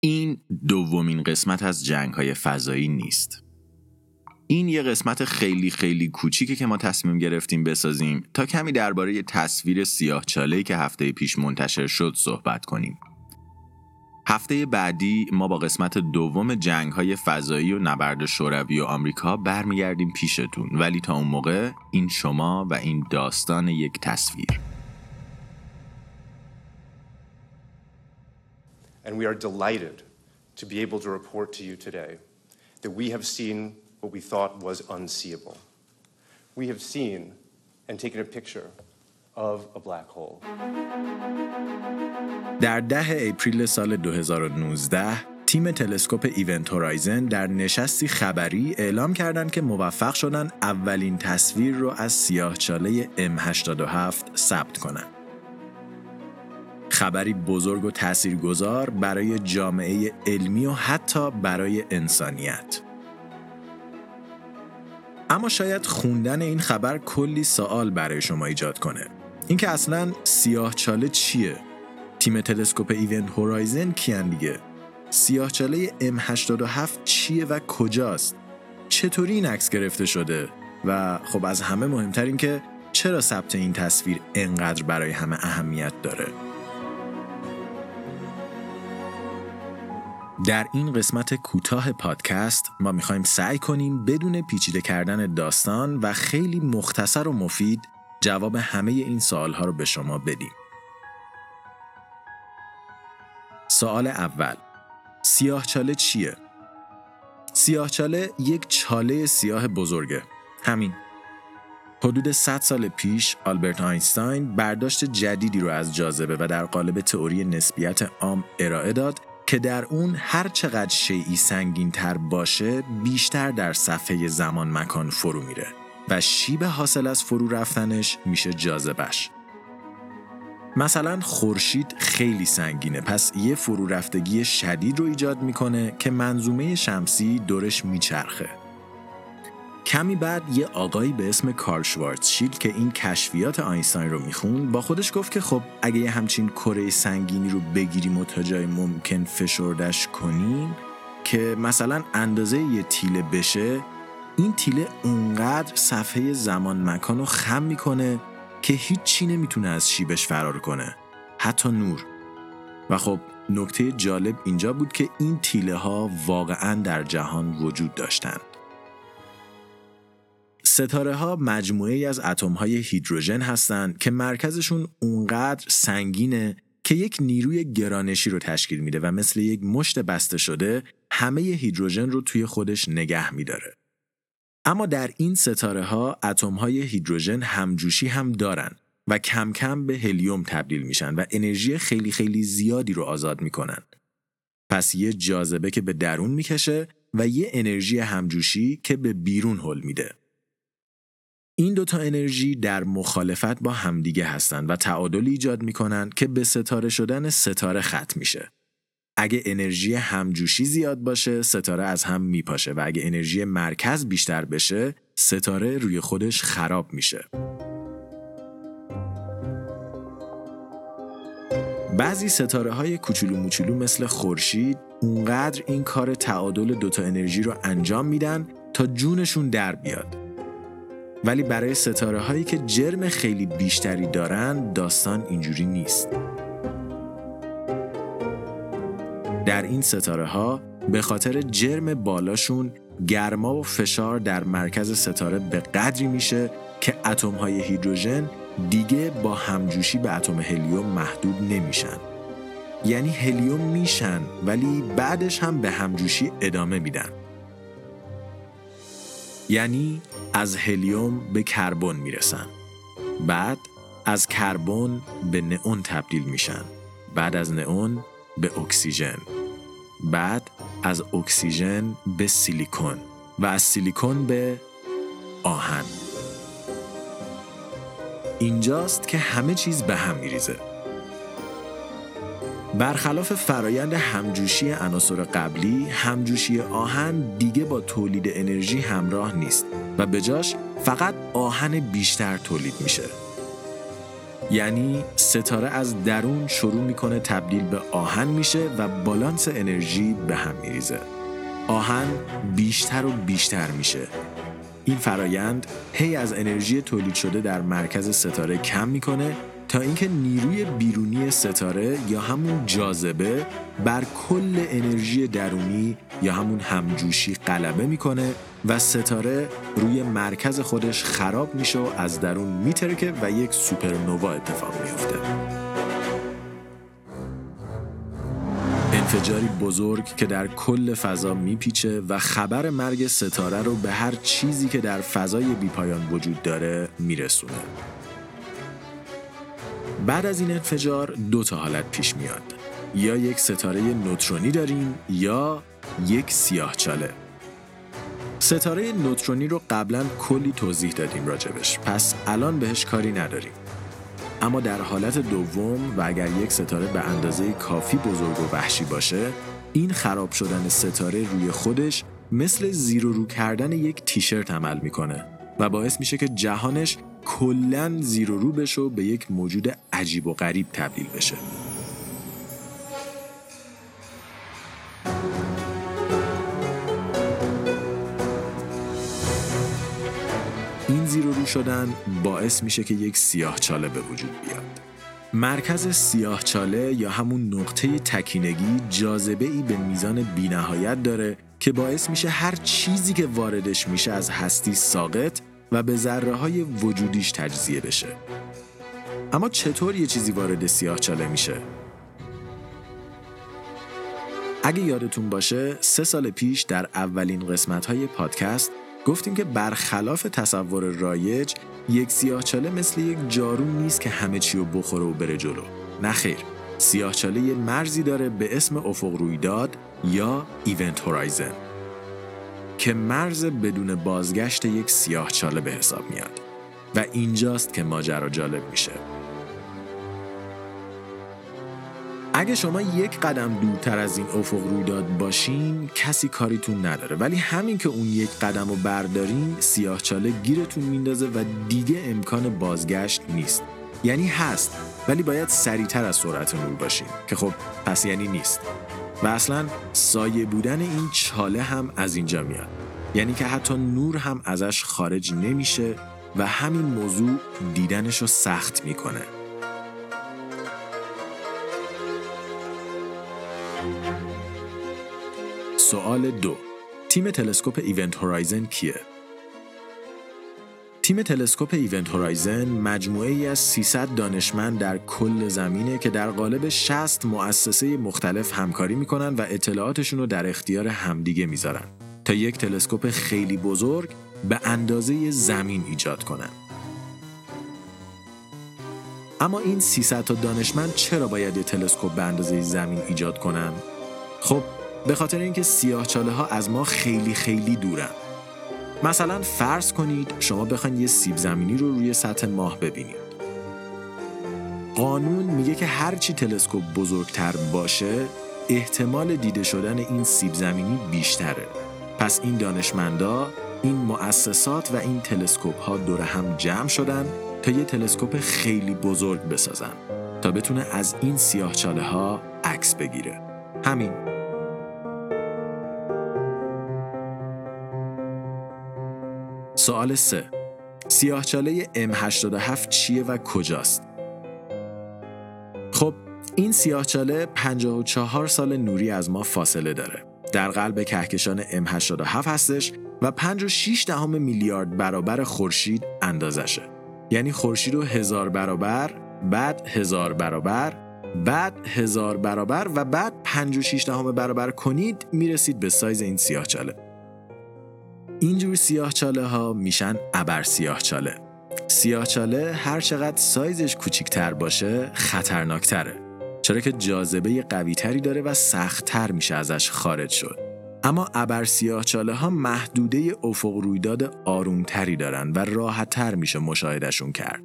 این دومین قسمت از جنگ های فضایی نیست. این یه قسمت خیلی خیلی کوچیکه که ما تصمیم گرفتیم بسازیم تا کمی درباره تصویر سیاه چاله که هفته پیش منتشر شد صحبت کنیم. هفته بعدی ما با قسمت دوم جنگ های فضایی و نبرد شوروی و آمریکا برمیگردیم پیشتون ولی تا اون موقع این شما و این داستان یک تصویر And we are delighted to be able to report to you today that we have seen what we thought was unseeable. We have seen and taken a picture of a black hole. در ده اپریل سال 2019 تیم تلسکوپ ایونت هورایزن در نشستی خبری اعلام کردند که موفق شدن اولین تصویر رو از سیاهچاله M87 ثبت کنند. خبری بزرگ و تاثیرگذار برای جامعه علمی و حتی برای انسانیت. اما شاید خوندن این خبر کلی سوال برای شما ایجاد کنه. اینکه اصلا سیاه چاله چیه؟ تیم تلسکوپ ایونت هورایزن کیان دیگه؟ سیاه چاله M87 چیه و کجاست؟ چطوری این عکس گرفته شده؟ و خب از همه مهمتر این که چرا ثبت این تصویر انقدر برای همه اهمیت داره؟ در این قسمت کوتاه پادکست ما می‌خوایم سعی کنیم بدون پیچیده کردن داستان و خیلی مختصر و مفید جواب همه این سوال ها رو به شما بدیم. سوال اول سیاه چاله چیه؟ سیاه چاله یک چاله سیاه بزرگه. همین. حدود 100 سال پیش آلبرت آینستاین برداشت جدیدی رو از جاذبه و در قالب تئوری نسبیت عام ارائه داد که در اون هر چقدر شیعی سنگین تر باشه بیشتر در صفحه زمان مکان فرو میره و شیب حاصل از فرو رفتنش میشه جاذبش. مثلا خورشید خیلی سنگینه پس یه فرو رفتگی شدید رو ایجاد می‌کنه که منظومه شمسی دورش میچرخه. کمی بعد یه آقایی به اسم کارل شوارتشیلد که این کشفیات آینستاین رو میخون با خودش گفت که خب اگه یه همچین کره سنگینی رو بگیریم و تا جای ممکن فشردش کنیم که مثلا اندازه یه تیله بشه این تیله اونقدر صفحه زمان مکان رو خم می‌کنه که هیچی نمی‌تونه از شیبش فرار کنه. حتی نور. و خب نکته جالب اینجا بود که این تیله ها واقعا در جهان وجود داشتند ستاره ها مجموعه از اتم های هیدروژن هستند که مرکزشون اونقدر سنگینه که یک نیروی گرانشی رو تشکیل میده و مثل یک مشت بسته شده همه هیدروژن رو توی خودش نگه میداره. اما در این ستاره ها اتم های هیدروژن همجوشی هم دارن و کم کم به هلیوم تبدیل میشن و انرژی خیلی خیلی زیادی رو آزاد می‌کنن. پس یه جاذبه که به درون می‌کشه و یه انرژی همجوشی که به بیرون هل میده. این دوتا انرژی در مخالفت با همدیگه هستند و تعادلی ایجاد می‌کنن که به ستاره شدن ستاره ختم میشه. اگه انرژی همجوشی زیاد باشه ستاره از هم میپاشه و اگه انرژی مرکز بیشتر بشه ستاره روی خودش خراب میشه. بعضی ستاره های کوچولو موچولو مثل خورشید اونقدر این کار تعادل دوتا انرژی رو انجام میدن تا جونشون در بیاد. ولی برای ستاره هایی که جرم خیلی بیشتری دارن داستان اینجوری نیست. در این ستاره ها به خاطر جرم بالاشون گرما و فشار در مرکز ستاره به قدری میشه که اتم های هیدروژن دیگه با همجوشی به اتم هلیوم محدود نمیشن. یعنی هلیوم میشن ولی بعدش هم به همجوشی ادامه میدن. یعنی از هلیوم به کربن می‌رسن. بعد از کربن به نئون تبدیل میشن. بعد از نئون به اکسیژن. بعد از اکسیژن به سیلیکون و از سیلیکون به آهن. اینجاست که همه چیز به هم میریزه. برخلاف فرایند همجوشی عناصر قبلی همجوشی آهن دیگه با تولید انرژی همراه نیست و به جاش فقط آهن بیشتر تولید میشه. یعنی ستاره از درون شروع می‌کنه تبدیل به آهن میشه و بالانس انرژی به هم میریزه. آهن بیشتر و بیشتر میشه. این فرایند هی از انرژی تولید شده در مرکز ستاره کم می‌کنه تا اینکه نیروی بیرونی ستاره یا همون جاذبه بر کل انرژی درونی یا همون همجوشی غلبه می‌کنه و ستاره روی مرکز خودش خراب میشه و از درون میترکه و یک سوپرنوا اتفاق میفته انفجاری بزرگ که در کل فضا میپیچه و خبر مرگ ستاره رو به هر چیزی که در فضای بیپایان وجود داره میرسونه. بعد از این انفجار دو تا حالت پیش میاد. یا یک ستاره نوترونی داریم یا یک سیاه چاله. ستاره نوترونی رو قبلا کلی توضیح دادیم راجبش. پس الان بهش کاری نداریم. اما در حالت دوم و اگر یک ستاره به اندازه کافی بزرگ و وحشی باشه این خراب شدن ستاره روی خودش مثل زیر و رو کردن یک تیشرت عمل می‌کنه و باعث میشه که جهانش کلا زیر و رو بشه و به یک موجود عجیب و غریب تبدیل بشه. این زیر و رو شدن باعث میشه که یک سیاه چاله به وجود بیاد. مرکز سیاه چاله یا همون نقطه تکینگی جاذبه ای به میزان بینهایت داره که باعث میشه هر چیزی که واردش میشه از هستی ساقط و به ذره های وجودیش تجزیه بشه. اما چطور یه چیزی وارد سیاه چاله میشه؟ اگه یادتون باشه سه سال پیش در اولین قسمت های پادکست گفتیم که برخلاف تصور رایج یک سیاهچاله مثل یک جارو نیست که همه چی رو بخوره و بره جلو. نه خیر سیاهچاله یه مرزی داره به اسم افق رویداد یا ایونت هورایزن. که مرز بدون بازگشت یک سیاهچاله به حساب میاد و اینجاست که ماجرا جالب میشه. اگه شما یک قدم دورتر از این افق رویداد باشین کسی کاریتون نداره. ولی همین که اون یک قدم رو بردارین سیاهچاله گیرتون میندازه و دیگه امکان بازگشت نیست. یعنی هست ولی باید سریعتر از سرعت نور باشین که خب پس یعنی نیست. و اصلا سایه بودن این چاله هم از اینجا میاد. یعنی که حتی نور هم ازش خارج نمیشه و همین موضوع دیدنش رو سخت می‌کنه. سوال دو. تیم تلسکوپ ایونت هورایزن کیه؟ تیم تلسکوپ ایونت هورایزن مجموعه ای از 300 دانشمند در کل زمینه که در قالب 60 مؤسسه مختلف همکاری می‌کنن و اطلاعاتشون رو در اختیار همدیگه می‌ذارن تا یک تلسکوپ خیلی بزرگ به اندازه زمین ایجاد کنن. اما این 300 تا دانشمند چرا باید یک تلسکوپ به اندازه زمین ایجاد کنن؟ خب به خاطر اینکه سیاه چاله ها از ما خیلی خیلی دورن مثلا فرض کنید شما بخواید یه سیب زمینی رو روی سطح ماه ببینید. قانون میگه که هرچی تلسکوپ بزرگتر باشه احتمال دیده شدن این سیب زمینی بیشتره. پس این دانشمندا این مؤسسات و این تلسکوپ ها دور هم جمع شدن تا یه تلسکوپ خیلی بزرگ بسازن تا بتونه از این سیاه چاله ها عکس بگیره. همین. سوال 3 سیاهچاله M87 چیه و کجاست؟ خب این سیاهچاله 54 سال نوری از ما فاصله داره. در قلب کهکشان M87 هستش و 5 دهم میلیارد برابر خورشید اندازشه. یعنی خورشید رو هزار برابر، بعد هزار برابر، بعد هزار برابر و بعد 5 دهم برابر کنید می‌رسید به سایز این سیاهچاله. اینجور سیاه چاله ها میشن ابر سیاه چاله. سیاه چاله هر چقدر سایزش کوچیکتر باشه خطرناکتره. چرا که جاذبه قوی تری داره و سختتر میشه ازش خارج شد. اما ابر سیاه چاله ها محدوده افق رویداد آرومتری دارن و راحتتر میشه مشاهدشون کرد.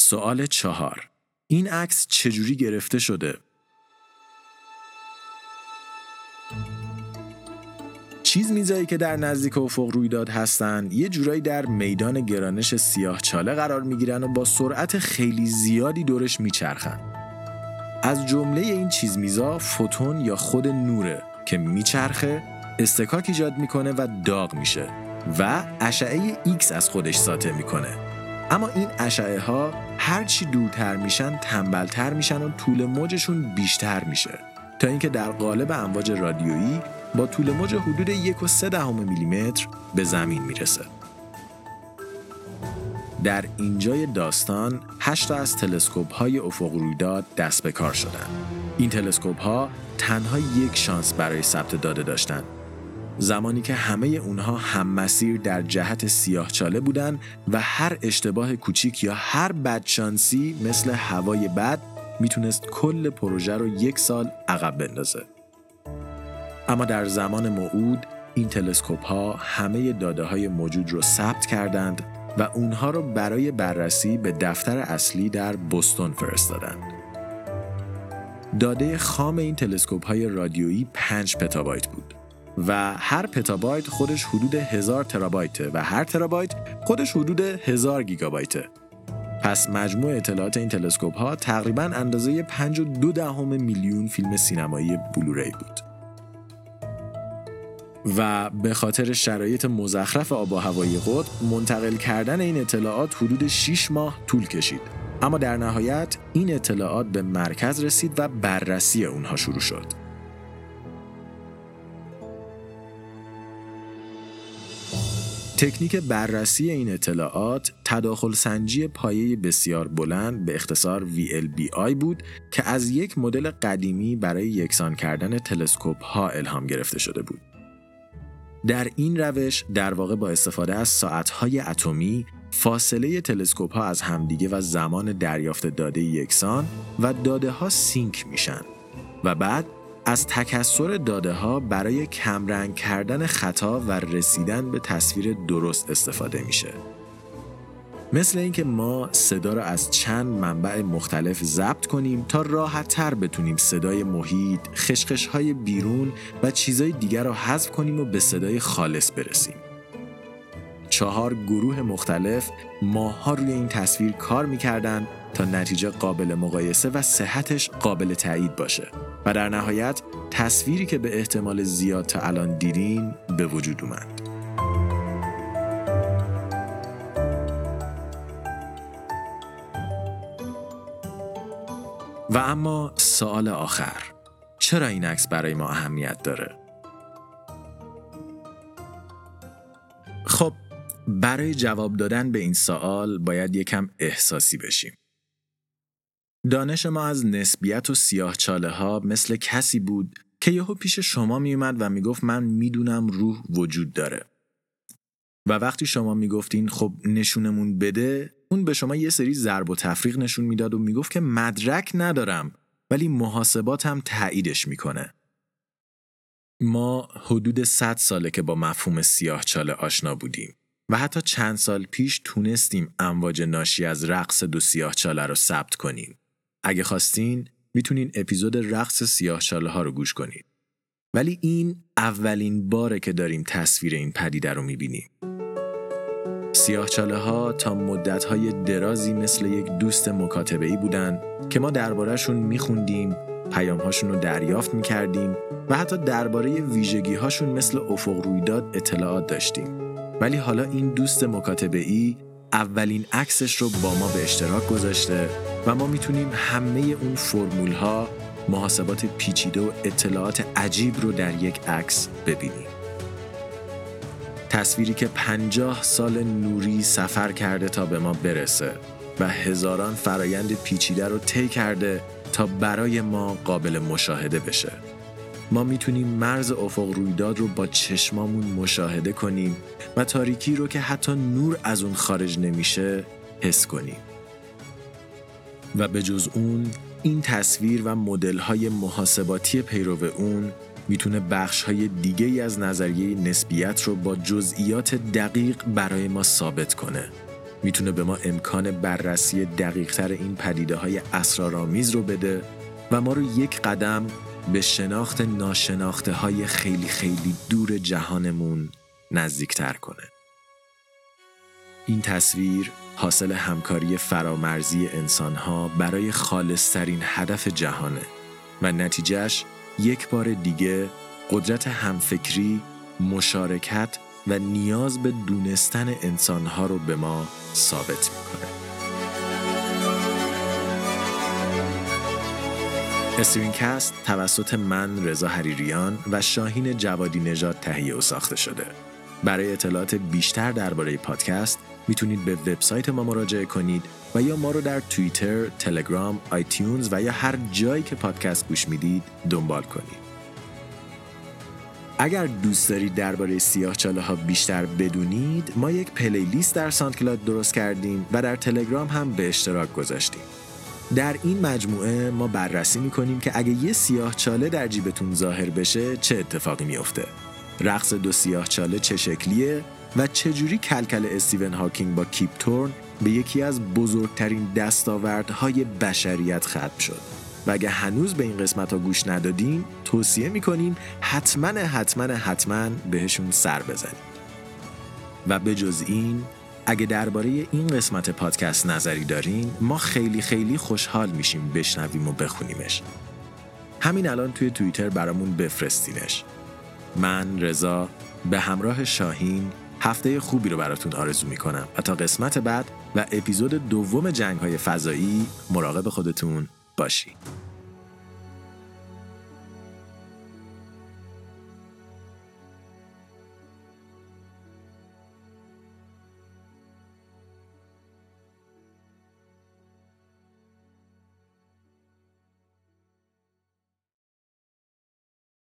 سوال چهار. این عکس چجوری گرفته شده؟ چیز میزایی که در نزدیک افق رویداد هستند یه جورایی در میدان گرانش سیاه چاله قرار می‌گیرن و با سرعت خیلی زیادی دورش میچرخن. از جمله این چیز میزا فوتون یا خود نوره که میچرخه اصطکاک ایجاد می‌کنه و داغ میشه و اشعه ایکس از خودش ساطع می‌کنه. اما این اشعه ها هرچی دورتر میشن تنبلتر میشن و طول موجشون بیشتر میشه. تا اینکه در قالب امواج رادیویی با طول موج حدود یک و سه دهم میلیمتر به زمین می‌رسه. در اینجای داستان هشت از تلسکوپ های افق رویداد دست به کار شدن. این تلسکوپ ها تنها یک شانس برای ثبت داده داشتند. زمانی که همه اونها هم مسیر در جهت سیاه چاله بودن و هر اشتباه کوچیک یا هر بدشانسی مثل هوای بد می‌تونست کل پروژه رو یک سال عقب بندازه. اما در زمان موعود این تلسکوپ ها همه داده های موجود رو ثبت کردند و اونها رو برای بررسی به دفتر اصلی در بوستون فرستادند. داده خام این تلسکوپ های رادیویی 5 پتابایت بود و هر پتابایت خودش حدود هزار ترابایته و هر ترابایت خودش حدود هزار گیگابایته. پس مجموع اطلاعات این تلسکوپ ها تقریبا اندازه 5 دو دهم میلیون فیلم سینمایی بلوری بود. و به خاطر شرایط مزخرف آب و هوایی قطب منتقل کردن این اطلاعات حدود 6 ماه طول کشید اما در نهایت این اطلاعات به مرکز رسید و بررسی اونها شروع شد تکنیک بررسی این اطلاعات تداخل سنجی پایه بسیار بلند به اختصار VLBI بود که از یک مدل قدیمی برای یکسان کردن تلسکوپ ها الهام گرفته شده بود. در این روش در واقع با استفاده از ساعتهای اتمی فاصله تلسکوپ ها از همدیگه و زمان دریافت داده یکسان و داده ها سینک میشن و بعد از تکسر داده ها برای کمرنگ کردن خطا و رسیدن به تصویر درست استفاده میشه. مثل اینکه ما صدا را از چند منبع مختلف ضبط کنیم تا راحت تر بتونیم صدای محیط، خشخش های بیرون و چیزهای دیگر را حذف کنیم و به صدای خالص برسیم. چهار گروه مختلف ماها روی این تصویر کار می‌کردند تا نتیجه قابل مقایسه و صحتش قابل تایید باشه و در نهایت تصویری که به احتمال زیاد تا الان دیدین به وجود اومد. و اما سوال آخر چرا این عکس برای ما اهمیت داره؟ خب برای جواب دادن به این سوال باید یکم احساسی بشیم. دانش ما از نسبیت و سیاه چاله ها مثل کسی بود که یهو پیش شما میومد و می‌گفت من می‌دونم روح وجود داره. و وقتی شما می‌گفتین خب نشونمون بده اون به شما یه سری ضرب و تفریق نشون می‌داد و می‌گفت که مدرک ندارم ولی محاسبات هم تاییدش می‌کنه. ما حدود 100 ساله که با مفهوم سیاه چاله آشنا بودیم و حتی چند سال پیش تونستیم امواج ناشی از رقص دو سیاه چاله رو ثبت کنیم. اگه خواستین می‌تونین اپیزود رقص سیاه چاله ها رو گوش کنید. ولی این اولین باره که داریم تصویر این پدیده رو می‌بینیم. سیاهچاله ها تا مدت های درازی مثل یک دوست مکاتبه ای بودن که ما دربارهشون میخوندیم پیامهاشون رو دریافت می‌کردیم و حتی درباره ویژگی هاشون مثل افق رویداد اطلاعات داشتیم ولی حالا این دوست مکاتبه ای اولین عکسش رو با ما به اشتراک گذاشته و ما می‌تونیم همه اون فرمول ها محاسبات پیچیده و اطلاعات عجیب رو در یک عکس ببینیم تصویری که پنجاه سال نوری سفر کرده تا به ما برسه و هزاران فرایند پیچیده رو طی کرده تا برای ما قابل مشاهده بشه. ما می‌تونیم مرز افق رویداد رو با چشمامون مشاهده کنیم و تاریکی رو که حتی نور از اون خارج نمیشه حس کنیم. و به جز اون این تصویر و مدل های محاسباتی پیرو اون می‌تونه بخش های دیگه ای از نظریه نسبیت رو با جزئیات دقیق برای ما ثابت کنه. می‌تونه به ما امکان بررسی دقیقتر این پدیده های اسرارآمیز رو بده و ما رو یک قدم به شناخت ناشناخته های خیلی خیلی دور جهانمون نزدیکتر کنه. این تصویر حاصل همکاری فرامرزی انسانها برای خالصترین هدف جهانه و نتیجهش یک بار دیگه قدرت همفکری، مشارکت و نیاز به دونستن انسانها رو به ما ثابت می‌کنه. استرینکست توسط من رضا حریریان و شاهین جوادی نژاد تهیه و ساخته شده. برای اطلاعات بیشتر درباره پادکست می‌تونید به وبسایت ما مراجعه کنید و یا ما رو در توییتر، تلگرام، آیتیونز و یا هر جایی که پادکست گوش می‌دید دنبال کنید. اگر دوست دارید درباره سیاه چاله ها بیشتر بدونید ما یک playlist در SoundCloud درست کردیم و در تلگرام هم به اشتراک گذاشتیم. در این مجموعه ما بررسی می‌کنیم که اگه یه سیاه چاله در جیبتون ظاهر بشه چه اتفاقی میافته؟ رقص دو سیاه چاله چه شکلیه؟ و چجوری کلکل استیون هاکینگ با کیپ تورن به یکی از بزرگترین دستاوردهای بشریت ختم شد؟ و اگه هنوز به این قسمت ها گوش ندادین توصیه می‌کنیم حتما حتما حتما بهشون سر بزنید و به جز این اگه درباره این قسمت پادکست نظری دارین ما خیلی خیلی خوشحال میشیم بشنویم و بخونیمش. همین الان توی توییتر برامون بفرستینش. من رضا به همراه شاهین هفته خوبی رو براتون آرزو می‌کنم. و تا قسمت بعد و اپیزود دوم جنگ های فضایی مراقب خودتون باشید